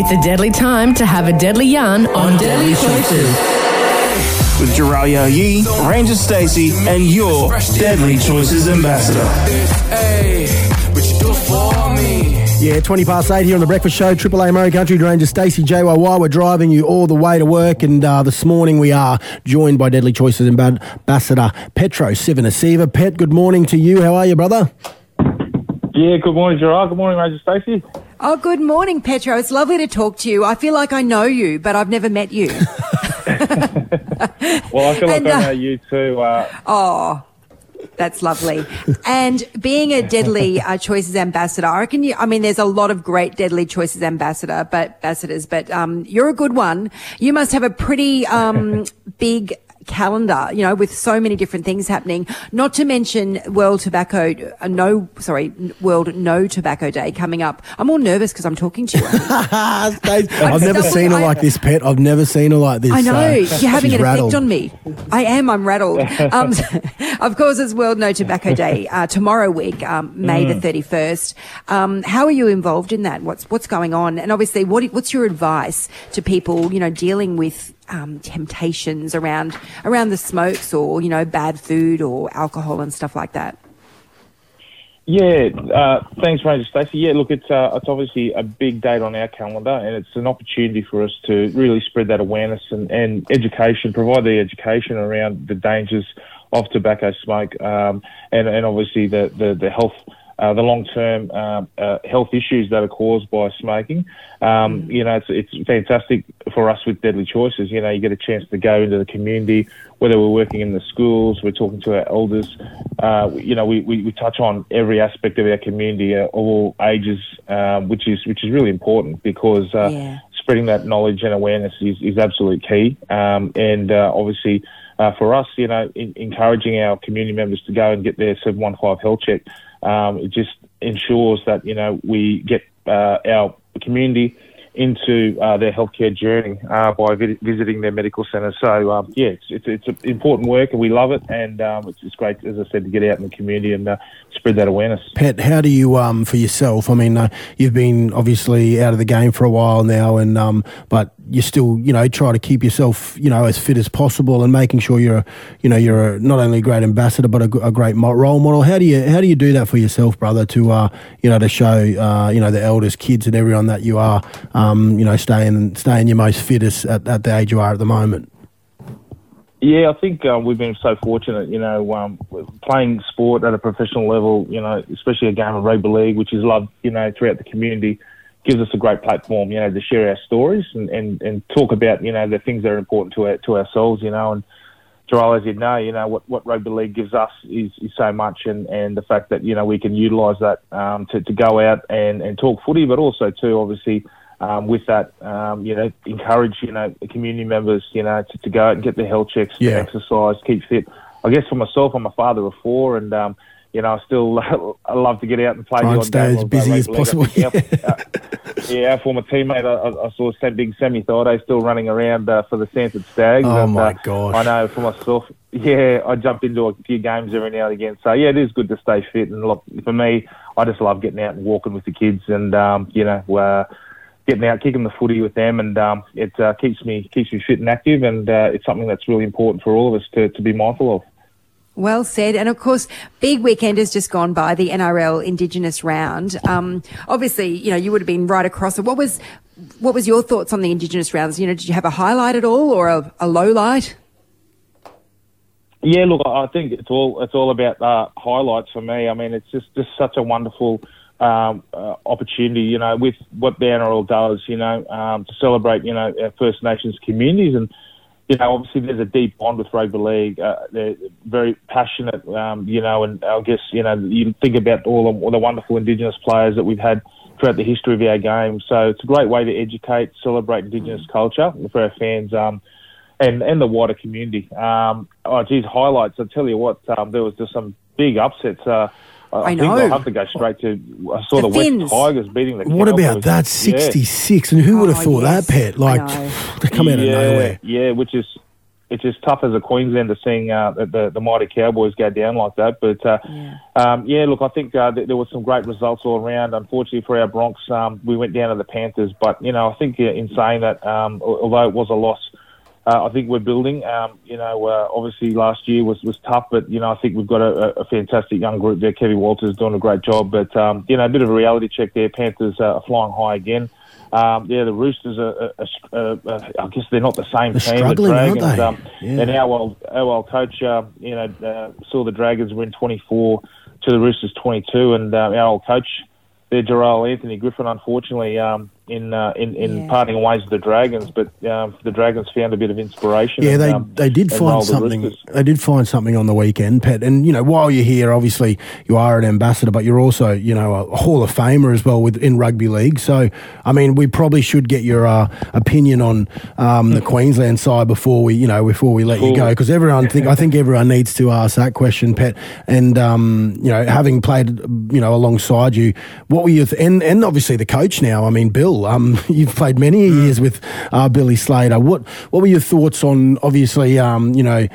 It's a deadly time to have a deadly yarn on Deadly Choices. With Jeralia Yee, Ranger Stacey, and your Deadly Choices ambassador. Yeah, 20 past 8 here on The Breakfast Show. Triple A Murri Country Ranger Stacey JYY. We're driving you all the way to work. And uh, this morning we are joined by Deadly Choices Ambassador Petro Civoniceva. Pet, good morning to you. How are you, brother? Yeah, good morning, Gerard. Good morning, Ranger Stacey. Oh, good morning, Petro. It's lovely to talk to you. I feel like I know you, but I've never met you. Well, I feel like And, I uh, know you too. Uh, oh, that's lovely. and being a Deadly uh, Choices ambassador, I reckon you, I mean, there's a lot of great Deadly Choices ambassador, but ambassadors, but, um, you're a good one. You must have a pretty, um, big calendar, you know, with so many different things happening, not to mention World Tobacco, uh, no, sorry, World No Tobacco Day coming up. I'm all nervous because I'm talking to you. I've never so- seen her I- like this, Pet. I've never seen her like this. I know uh, you're having an rattled. effect on me. I am. I'm rattled. Um, of course, it's World No Tobacco Day uh, tomorrow week, um, May Mm. the thirty first. Um, how are you involved in that? What's what's going on? And obviously, what what's your advice to people? You know, dealing with um, temptations around around the smokes or you know bad food or alcohol and stuff like that. yeah, uh, thanks, Ranger Stacey. Yeah, look, it's uh, it's obviously a big date on our calendar, and it's an opportunity for us to really spread that awareness and, and education, provide the education around the dangers of tobacco smoke, um, and and obviously the the, the health. Uh, the long-term uh, uh, health issues that are caused by smoking, um, you know, it's it's fantastic for us with Deadly Choices. You know, you get a chance to go into the community, whether we're working in the schools, we're talking to our elders. Uh, you know, we, we, we touch on every aspect of our community, uh, all ages, um, which is which is really important because uh, Yeah. spreading that knowledge and awareness is, is absolute key. Um, and uh, obviously, uh, for us, you know, in, encouraging our community members to go and get their 715 health check, um, it just ensures that, you know, we get uh, our community into uh, their healthcare journey uh, by vi- visiting their medical centre. So, um, yeah, it's, it's, it's an important work and we love it. And um, it's, it's great, as I said, to get out in the community and uh, spread that awareness. Pet, how do you, um, for yourself? I mean, uh, you've been obviously out of the game for a while now, and um, but you still, you know, try to keep yourself, you know, as fit as possible, and making sure you're, you know, you're a, not only a great ambassador but a great mo- role model. How do you, how do you do that for yourself, brother? To, uh, you know, to show, uh, you know, the elders, kids, and everyone that you are, um, you know, staying, staying your most fittest at, at the age you are at the moment. Yeah, I think um, we've been so fortunate, you know, um, playing sport at a professional level, you know, especially a game of rugby league, which is loved, you know, throughout the community, gives us a great platform, you know, to share our stories and, and, and talk about, you know, the things that are important to our, to ourselves, you know, and Gerald, as you know, you know, what, what rugby league gives us is, is so much and, and the fact that, you know, we can utilise that um, to, to go out and, and talk footy, but also too, obviously, um, with that, um, you know, encourage, you know, the community members, you know, to, to go out and get their health checks, Yeah. exercise, keep fit. I guess for myself, I'm a father of four and, um, you know, I still I love to get out and play. Try and stay as uh, busy as possible. uh, yeah, our former teammate, I, I- saw Sam, big Sammy Thaiday still running around uh, for the Sanford Stags. Oh, and, my uh, gosh. I know for myself, yeah, I jump into a few games every now and again. So yeah, it is good to stay fit. And look, for me, I just love getting out and walking with the kids, and um, you know, uh, getting out, kicking the footy with them, and um, it uh, keeps me keeps me fit and active. And uh, it's something that's really important for all of us to, to be mindful of. Well said. And of course, big weekend has just gone by, the NRL Indigenous round. Um, obviously, you know, you would have been right across it. What was, what was your thoughts on the Indigenous rounds? You know, did you have a highlight at all or a, a low light? Yeah, look, I think it's all it's all about uh, highlights for me. I mean, it's just just such a wonderful um, uh, opportunity, you know, with what the NRL does, you know, um, to celebrate, you know, our First Nations communities and. You know, obviously there's a deep bond with rugby league. Uh, they're very passionate, um, you know, and I guess, you know, you think about all the, all the wonderful Indigenous players that we've had throughout the history of our game. So it's a great way to educate, celebrate Indigenous culture for our fans. Um, and, and the wider community. Um, oh, geez, highlights. I tell you what, um, there was just some big upsets. Uh, I, I think know. I'll have to go straight to. I saw The the, West Tigers beating the. What about Cowboys. that? Yeah. 66. And who would have Oh, thought yes. that, Pet? Like, to come out of nowhere. Yeah, which is it's just tough as a Queenslander seeing uh, the, the the mighty Cowboys go down like that. But uh, Yeah. um, yeah, look, I think uh, th- there were some great results all around. Unfortunately for our Bronx, um, we went down to the Panthers. But you know, I think uh, in saying that, um, although it was a loss. Uh, I think we're building. Um, you know, uh, obviously last year was, was tough, but you know I think we've got a, a fantastic young group there. Kevin Walters doing a great job, but um, you know a bit of a reality check there. Panthers uh, are flying high again. Um, yeah, the Roosters are, are, are, are, I guess they're not the same They're team. struggling, the aren't they? Um, Yeah. And our old, our old coach, uh, you know, uh, saw the Dragons win 24 to the Roosters 22, and uh, our old coach, there, Gerald Anthony Griffin, unfortunately, um, in uh, in, in Yeah. parting ways with the Dragons, but um, the Dragons found a bit of inspiration. Yeah, and, they um, they did find rolled the something. They did find something on the weekend, Pet. And you know, while you're here, obviously you are an ambassador, but you're also you know a Hall of Famer as well with in rugby league. So, I mean, we probably should get your uh, opinion on um, the Queensland side before we you know before we let you go because everyone think I think everyone needs to ask that question, Pet. And um, you know, having played you know alongside you, what were you th- and and obviously the coach now. I mean, Bill, um, you've played many years with uh, Billy Slater. What what were your thoughts on obviously um, you know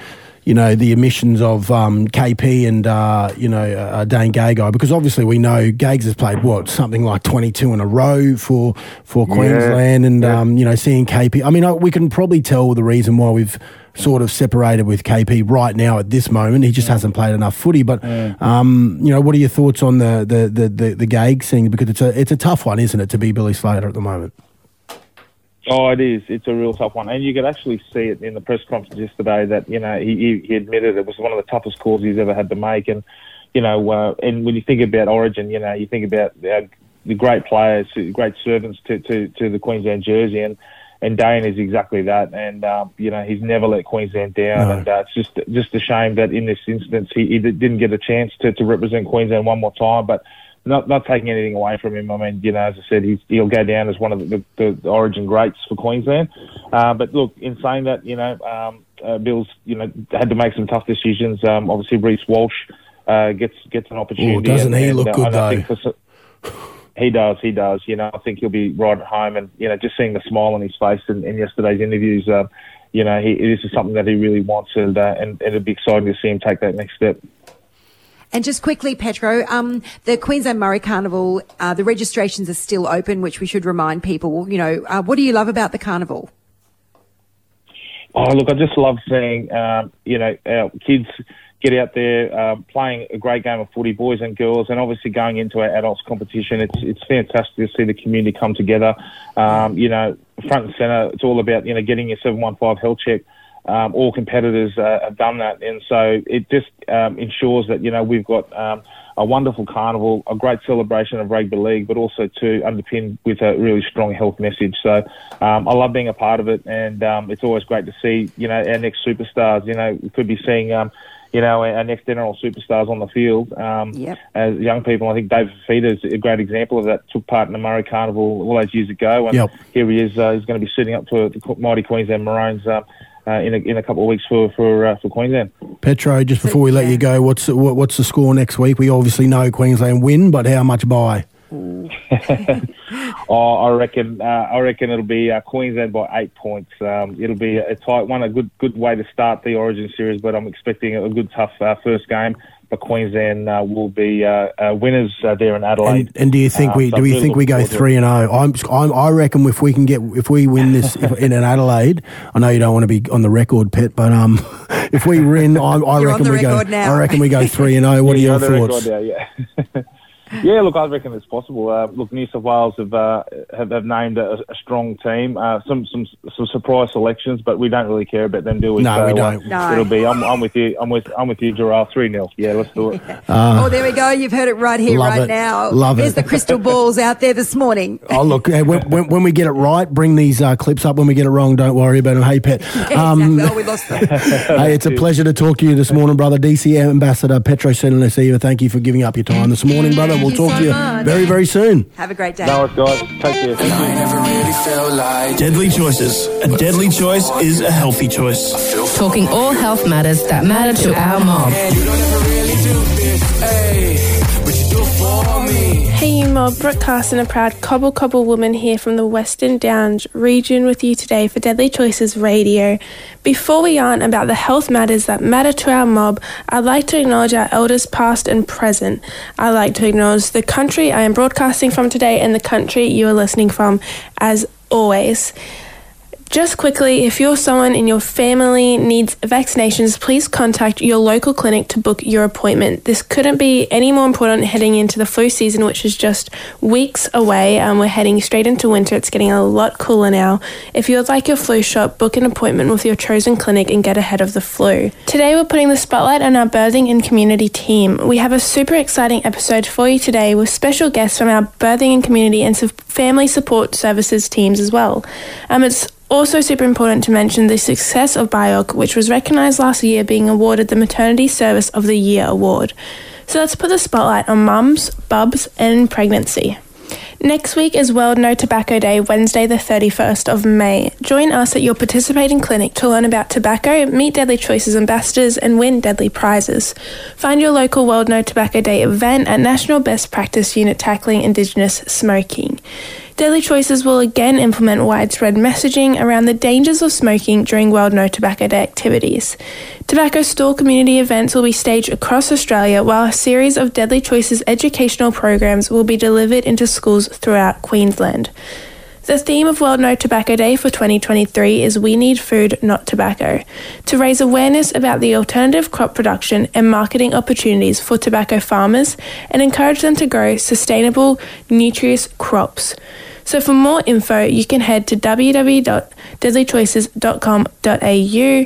you know the emissions of um, KP and uh, you know uh, Dane Gagai because obviously we know Gags has played what something like twenty two in a row for for Queensland and yeah. um, you know seeing KP. I mean I, we can probably tell the reason why we've sort of separated with KP right now at this moment. He just hasn't played enough footy. But um, you know what are your thoughts on the the the the, the Gags thing because it's a it's a tough one, isn't it, to be Billy Slater at the moment. Oh, it is. It's a real tough one, and you could actually see it in the press conference yesterday that you know he, he- he admitted it was one of the toughest calls he's ever had to make, and you know, uh, and when you think about Origin, you know, you think about uh, the great players, great servants to, to, to the Queensland jersey, and and Dane is exactly that, and um, you know, he's never let Queensland down, No. and uh, it's just just a shame that in this instance he, he didn't get a chance to, to represent Queensland one more time, but not not taking anything away from him. I mean, you know, as I said, he's, he'll go down as one of the, the, the Origin greats for Queensland. Uh, but look, in saying that, you know, um, uh, Bill's you know had to make some tough decisions. Um, obviously, Reece Walsh uh, gets gets an opportunity. Ooh, doesn't he look uh, good, and I think though? he does, he does. You know, I think he'll be right at home, and you know, just seeing the smile on his face in, in yesterday's interviews, uh, you know, he, this is something that he really wants, and, uh, and and it'll be exciting to see him take that next step. And just quickly, Petro, um, the Queensland Murri Carnival, uh, the registrations are still open, which we should remind people. You know, uh, what do you love about the carnival? Oh, look, I just love seeing, um, you know, our kids get out there um, playing a great game of footy, boys and girls, and obviously going into our adults competition. It's it's fantastic to see the community come together. Um, you know, front and centre, it's all about you know getting your seven one five health check. Um, all competitors uh, have done that, and so it just um, ensures that you know we've got um, a wonderful carnival, a great celebration of rugby league, but also to underpin with a really strong health message. So um, I love being a part of it, and um, it's always great to see you know our next superstars. You know, we could be seeing. Um, you know, our next general superstars on the field. Um, Yep. As young people, I think David Fifita is a great example of that. Took part in the Murri Carnival all those years ago, and Yep. here he is. Uh, he's going to be suiting up for the mighty Queensland Maroons uh, uh, in a, in a couple of weeks for for uh, for Queensland. Petro, just before we let you go, what's what, what's the score next week? We obviously know Queensland win, but how much by? Oh, I reckon. Uh, I reckon it'll be uh, Queensland by eight points. Um, it'll be a tight one, a good good way to start the Origin series. But I'm expecting a good tough uh, first game. But Queensland uh, will be uh, uh, winners uh, there in Adelaide. And, and do you think Uh, we so do we think we go looking forward to it. three and zero? I'm, I'm I reckon if we can get if we win this if, in an Adelaide, I know you don't want to be on the record, Pet, but um, if we win, I, I reckon we go. now. I reckon we go three and zero. What are your thoughts? now, yeah. yeah, look, I reckon it's possible. Uh, look, New South Wales have uh, have, have named a, a strong team. Uh, some some some surprise selections, but we don't really care about them, do we? No, we uh, don't. No. It'll be. I'm, I'm with you. I'm with I'm with you, Gerard. Three 0 Yeah, let's do it. oh, there we go. You've heard it right here, Love right it. now. Love There's it. the crystal balls out there this morning. Oh look, when, when, when we get it right, bring these uh, clips up. When we get it wrong, don't worry about them. Hey, Pet. Um, exactly. Oh, we lost them. hey, it's a pleasure to talk to you this morning, brother. DC Ambassador Petro Civoniceva, thank you for giving up your time this morning, brother. We'll talk so to you much. very, very soon. Have a great day. No, it's guys. Take care. Thank you. never really felt like Deadly choices. A deadly choice is a healthy choice. Talking all health matters that matter to our mob. Mob, Brooke Carson, a proud Cobble Cobble woman here from the Western Downs region with you today for Deadly Choices Radio. Before we yarn about the health matters that matter to our mob, I'd like to acknowledge our elders past and present. I'd like to acknowledge the country I am broadcasting from today and the country you are listening from as always. Just quickly, if you're someone in your family needs vaccinations, please contact your local clinic to book your appointment. This couldn't be any more important heading into the flu season, which is just weeks away. Um, we're heading straight into winter. It's getting a lot cooler now. If you would like your flu shot, book an appointment with your chosen clinic and get ahead of the flu. Today, we're putting the spotlight on our birthing and community team. We have a super exciting episode for you today with special guests from our birthing and community and family support services teams as well. Um, it's also, super important to mention the success of BIOC, which was recognised last year being awarded the Maternity Service of the Year award. So let's put the spotlight on mums, bubs, and pregnancy. Next week is World No Tobacco Day, Wednesday, the 31st of May. Join us at your participating clinic to learn about tobacco, meet Deadly Choices ambassadors, and win deadly prizes. Find your local World No Tobacco Day event at National Best Practice Unit tackling Indigenous smoking. Deadly Choices will again implement widespread messaging around the dangers of smoking during World No Tobacco Day activities. Tobacco store community events will be staged across Australia, while a series of Deadly Choices educational programs will be delivered into schools throughout Queensland. The theme of World No Tobacco Day for 2023 is We Need Food, Not Tobacco, to raise awareness about the alternative crop production and marketing opportunities for tobacco farmers and encourage them to grow sustainable, nutritious crops. So for more info, you can head to www.deadlychoices.com.au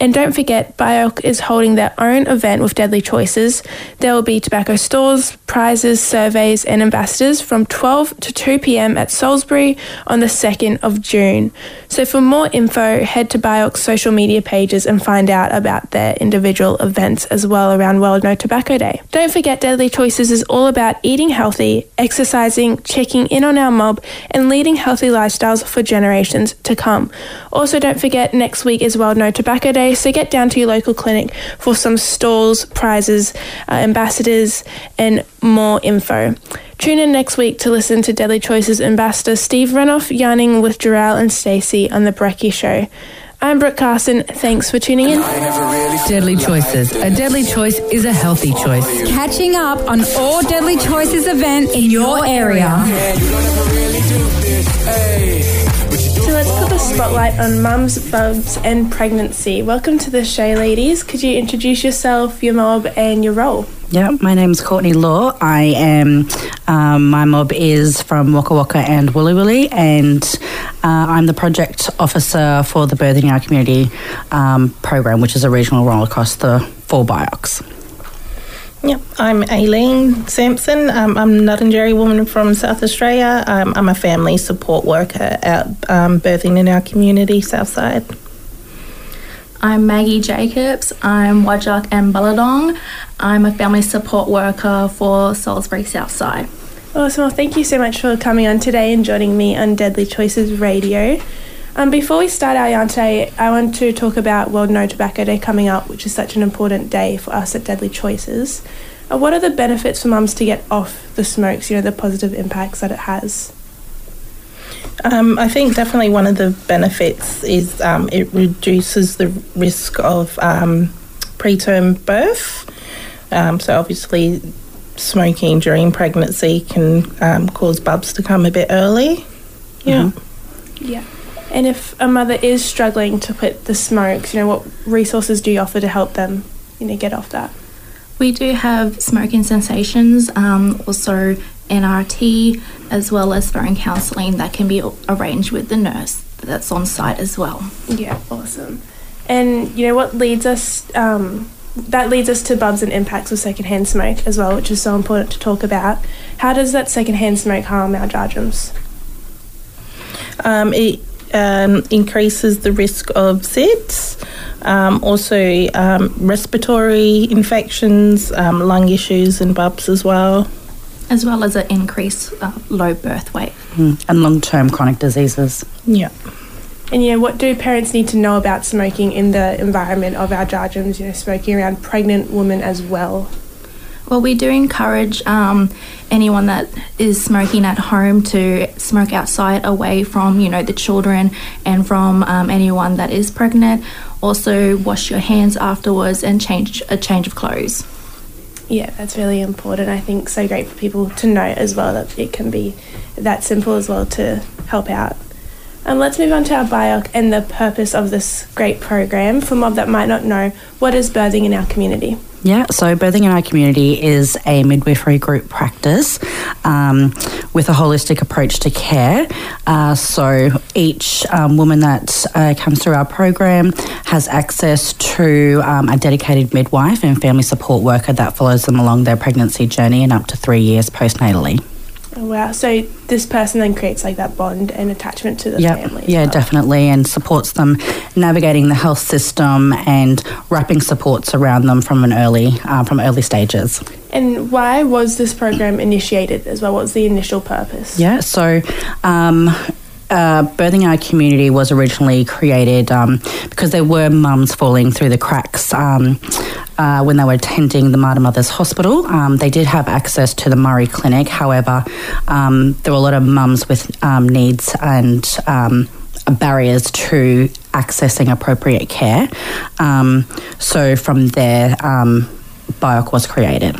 and don't forget, BIOC is holding their own event with Deadly Choices. There will be tobacco stores, prizes, surveys, and ambassadors from 12 to 2 pm at Salisbury on the 2nd of June. So for more info, head to BIOC's social media pages and find out about their individual events as well around World No Tobacco Day. Don't forget, Deadly Choices is all about eating healthy, exercising, checking in on our mob, and leading healthy lifestyles for generations to come. Also, don't forget, next week is World No Tobacco Day, so get down to your local clinic for some stalls, prizes, uh, ambassadors, and more info. Tune in next week to listen to Deadly Choices ambassador Steve Renouf yarning with Jarrell and Stacey on The Brekkie Show. I'm Brooke Carson. Thanks for tuning in. Deadly Choices. A deadly choice is a healthy choice. Catching up on all Deadly Choices events in your area. So let's put the spotlight on mums, bubs, and pregnancy. Welcome to the show, ladies. Could you introduce yourself, your mob, and your role? Yeah, my name's Courtney Law. I am, um, my mob is from Waka Waka and Wulli Wulli, and uh, I'm the project officer for the Birthing Our Community um, program, which is a regional role across the four BIOCs. Yep, I'm Aileen Sampson. Um, I'm a Ngarrindjeri woman from South Australia. Um, I'm a family support worker out um, birthing in our community, Southside. I'm Maggie Jacobs. I'm Wajak and Balladong. I'm a family support worker for Salisbury Southside. Awesome. Well, thank you so much for coming on today and joining me on Deadly Choices Radio. Um, before we start our yarn today, I want to talk about World No Tobacco Day coming up, which is such an important day for us at Deadly Choices. Uh, what are the benefits for mums to get off the smokes, you know, the positive impacts that it has? Um, I think definitely one of the benefits is um, it reduces the risk of um, preterm birth. Um, so obviously, smoking during pregnancy can um, cause bubs to come a bit early. Yeah. Mm-hmm. Yeah. And if a mother is struggling to quit the smokes, you know, what resources do you offer to help them, you know, get off that? We do have smoking cessations, um, also NRT, as well as phone counselling that can be arranged with the nurse that's on site as well. Yeah, awesome. And you know what leads us um, that leads us to bubs and impacts of secondhand smoke as well, which is so important to talk about. How does that secondhand smoke harm our Djadjums? Um, it um, increases the risk of SIDS, um, also um, respiratory infections, um, lung issues, and bubs as well. As well as an increased uh, low birth weight. Mm, and long term chronic diseases. Yeah. And yeah, what do parents need to know about smoking in the environment of our Djadjums, you know, smoking around pregnant women as well? Well, we do encourage um, anyone that is smoking at home to smoke outside, away from you know the children and from um, anyone that is pregnant. Also, wash your hands afterwards and change a change of clothes. Yeah, that's really important. I think so great for people to know as well that it can be that simple as well to help out. And let's move on to our BIOC and the purpose of this great program. For mob that might not know, what is birthing in our community? Yeah, so birthing in our community is a midwifery group practice um, with a holistic approach to care. Uh, so each um, woman that uh, comes through our program has access to um, a dedicated midwife and family support worker that follows them along their pregnancy journey and up to three years postnatally. Oh, wow. So this person then creates like that bond and attachment to the Yep. family. Yeah, well. definitely, and supports them navigating the health system and wrapping supports around them from an early uh, from early stages. And why was this program initiated as well? What was the initial purpose? Yeah, so um, uh, Birthing Our Community was originally created um, because there were mums falling through the cracks. Um, uh, when they were attending the Mater Mothers Hospital, um, they did have access to the Murri Clinic. However, um, there were a lot of mums with um, needs and um, barriers to accessing appropriate care. So from there, BIOC was created.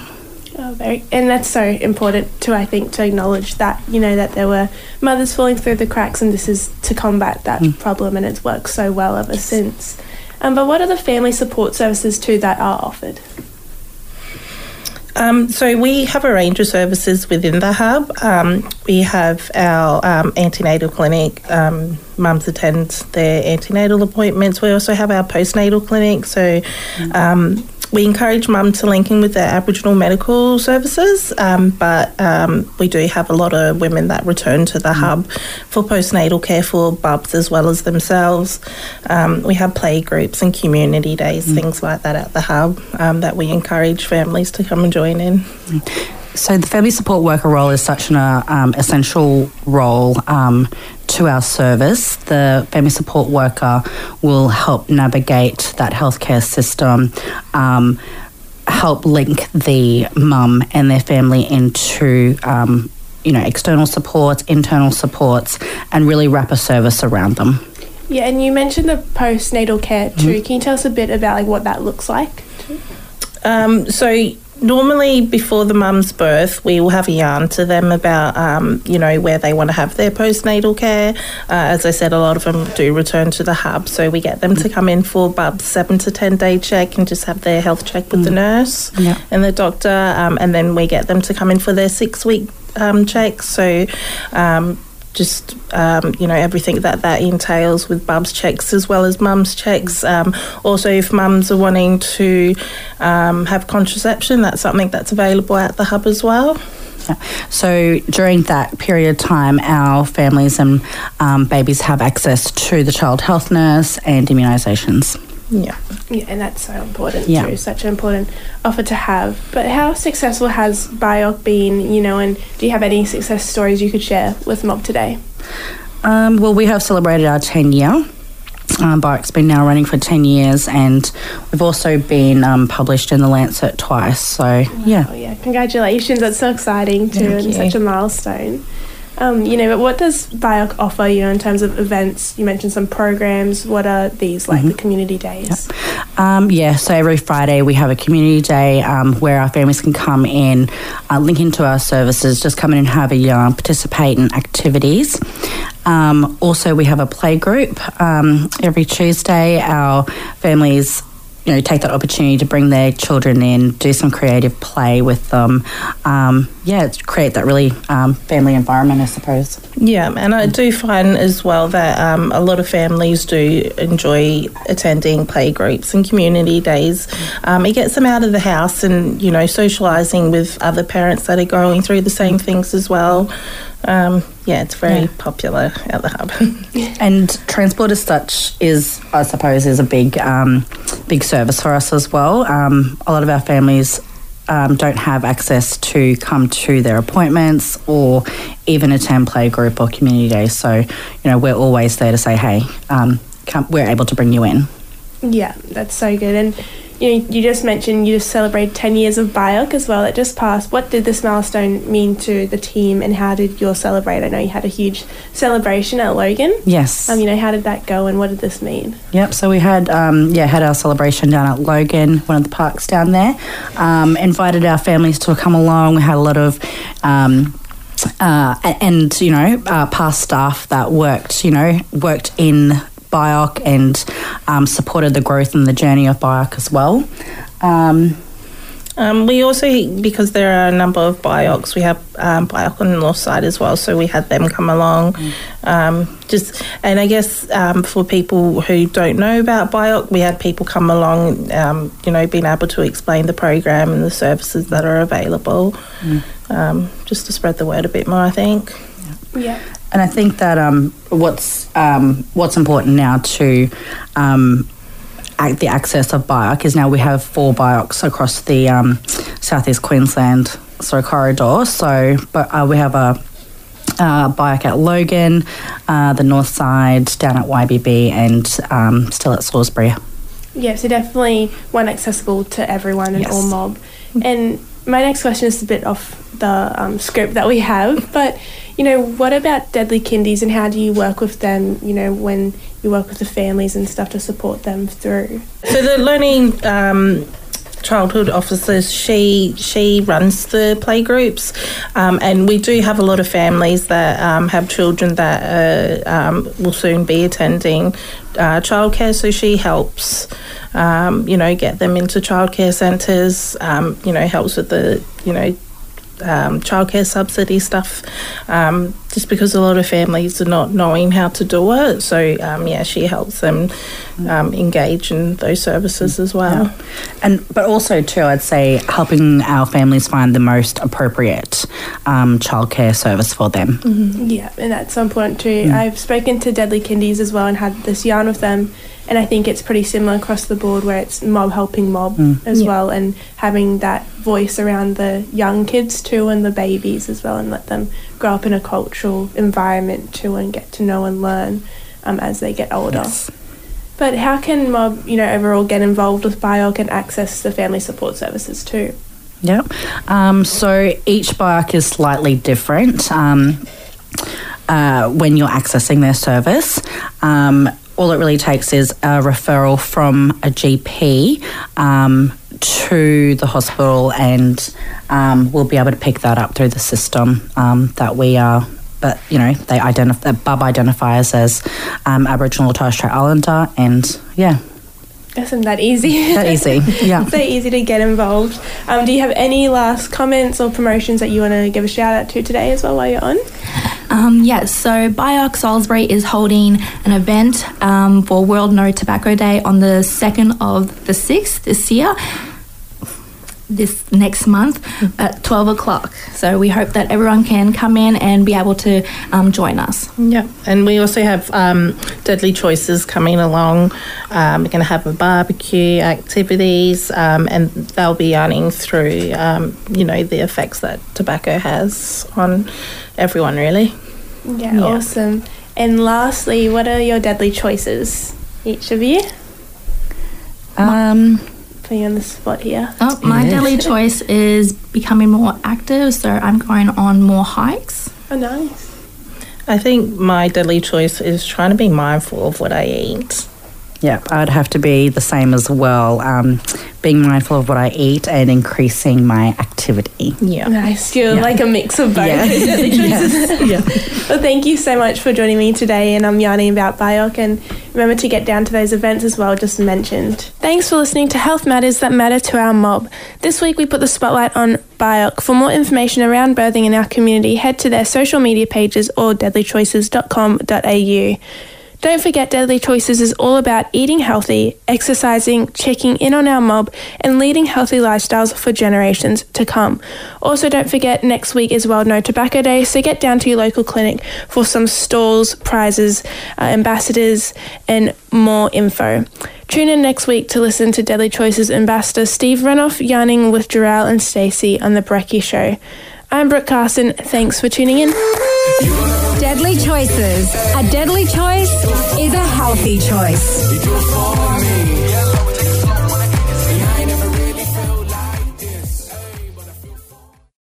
Oh, very, and that's so important to I think to acknowledge that you know that there were mothers falling through the cracks, and this is to combat that problem, and it's worked so well ever since. Um, but what are the family support services too that are offered? Um, so we have a range of services within the hub. Um, we have our um, antenatal clinic. Um, mums attend their antenatal appointments. We also have our postnatal clinic. So um, we encourage mum to link in with their Aboriginal medical services, um, but um, we do have a lot of women that return to the hub for postnatal care for bubs as well as themselves. Um, we have play groups and community days, things like that at the hub um, that we encourage families to come and join in. So the family support worker role is such an uh, um, essential role um, to our service. The family support worker will help navigate that healthcare system. Um, help link the mum and their family into um, you know external supports internal supports and really wrap a service around them Yeah, and you mentioned the postnatal care too. Can you tell us a bit about like what that looks like? Um, so normally before the mum's birth, we will have a yarn to them about um, you know where they want to have their postnatal care. Uh, as I said, a lot of them do return to the hub, so we get them to come in for bub's seven to ten day check and just have their health check with the nurse Yeah. and the doctor, um, and then we get them to come in for their six week um, check. So. Um, just um, you know everything that that entails with bubs checks as well as mums checks. Um, also, if mums are wanting to um, have contraception, that's something that's available at the hub as well. So during that period of time, our families and um, babies have access to the child health nurse and immunisations. Yeah. Yeah, and that's so important Yeah. too. Such an important offer to have. But how successful has BIOC been? You know, and do you have any success stories you could share with Mob today? Um, well, we have celebrated our 10 year. Um, BIOC's been now running for 10 years, and we've also been um, published in the Lancet twice. So, yeah. Oh yeah, congratulations! That's so exciting too, Thank and you. such a milestone. Um, you know, but what does BIOC offer you know, in terms of events? You mentioned some programs. What are these like Mm-hmm. the community days? Um, yeah, so every Friday we have a community day um, where our families can come in, uh, link into our services, just come in and have a yarn, participate in activities. Um, also, we have a play group um, every Tuesday. Our families, you know, take that opportunity to bring their children in, do some creative play with them. Um, yeah, it's create that really um, family environment, I suppose. Yeah, and I do find as well that um, a lot of families do enjoy attending play groups and community days. Um, it gets them out of the house and, you know, socialising with other parents that are going through the same things as well. Um, yeah, it's very Yeah. popular at the hub. And transport as such is, I suppose, is a big, um, big service for us as well. Um, a lot of our families um, don't have access to come to their appointments or even attend play group or community days. So, you know, we're always there to say, hey, um, come, we're able to bring you in. Yeah, that's so good. And you know, you just mentioned you just celebrated 10 years of BIOC as well that just passed. What did this milestone mean to the team and how did you celebrate? I know you had a huge celebration at Logan. Yes. Um, you know, how did that go and what did this mean? Yep. So we had um, yeah had our celebration down at Logan, one of the parks down there. Um, invited our families to come along. We had a lot of. Um, uh, and you know, uh, past staff that worked, you know, worked in BIOC and um, supported the growth and the journey of BIOC as well. Um, um, we also, because there are a number of BIOCs, we have um, BIOC on the north side as well, so we had them come along. Um, just and I guess um, for people who don't know about BIOC, we had people come along, um, you know, being able to explain the program and the services that are available, um, just to spread the word a bit more. I think. Yeah. And I think that um, what's um, what's important now to um, the access of BIOC is now we have four BIOCs across the um, southeast Queensland so corridor. So, but uh, we have a uh, BIOC at Logan, uh, the north side down at YBB, and um, still at Salisbury. Yeah, so definitely one accessible to everyone and Yes. all mob. And my next question is a bit off the um, script that we have, but you know, what about deadly kindies and how do you work with them? You know, when you work with the families and stuff to support them through. So the learning um, childhood officers, she she runs the playgroups, um, and we do have a lot of families that um, have children that uh, um, will soon be attending uh, childcare. So she helps, um, you know, get them into childcare centres. Um, you know, helps with the you know um, childcare subsidy stuff, um, just because a lot of families are not knowing how to do it. So um, yeah, she helps them um, engage in those services as well. And but also too, I'd say helping our families find the most appropriate um, childcare service for them. Yeah, and that's so important too. I've spoken to Deadly Kindies as well and had this yarn with them, and I think it's pretty similar across the board where it's mob helping mob Mm. as Yeah. well, and having that voice around the young kids too and the babies as well, and let them grow up in a cultural environment too and get to know and learn um, as they get older. Yes. But how can mob, you know, overall get involved with BIOC and access the family support services too? Yep. Um, so each BIOC is slightly different um, uh, when you're accessing their service. Um, all it really takes is a referral from a GP um, to the hospital, and um, we'll be able to pick that up through the system um, that we are. But you know, they identify Bub identifies as um, Aboriginal or Torres Strait Islander, and yeah, Isn't that easy? that easy. Yeah. so easy to get involved. Um, do you have any last comments or promotions that you want to give a shout out to today as well while you're on? Um, yes, so BIOC Salisbury is holding an event um, for World No Tobacco Day on the 2nd of the 6th this year, this next month at 12 o'clock. So we hope that everyone can come in and be able to um, join us. Yeah, and we also have um, Deadly Choices coming along. Um, we're going to have a barbecue activities, um, and they'll be yarning through, um, you know, the effects that tobacco has on everyone, really. Yeah, Yeah. awesome. And lastly, what are your deadly choices, each of you? Um, Putting you on the spot here. Oh, my is. daily choice is becoming more active, so I'm going on more hikes. Oh, nice. I think my daily choice is trying to be mindful of what I eat. Yeah, I'd have to be the same as well. Um, being mindful of what I eat and increasing my activity. Yeah. Nice. You're Yeah. like a mix of both. Yeah. deadly choices. yeah. Well, thank you so much for joining me today, and I'm yarning about BIOC. And remember to get down to those events as well, just mentioned. Thanks for listening to Health Matters That Matter to Our Mob. This week we put the spotlight on BIOC. For more information around birthing in our community, head to their social media pages or deadlychoices.com.au. Don't forget, Deadly Choices is all about eating healthy, exercising, checking in on our mob, and leading healthy lifestyles for generations to come. Also, don't forget, next week is World No Tobacco Day, so get down to your local clinic for some stalls, prizes, uh, ambassadors, and more info. Tune in next week to listen to Deadly Choices ambassador Steve Renouf yarning with Jarrell and Stacey on The Brecky Show. I'm Brooke Carson. Thanks for tuning in. Deadly choices. A deadly choice is a healthy choice.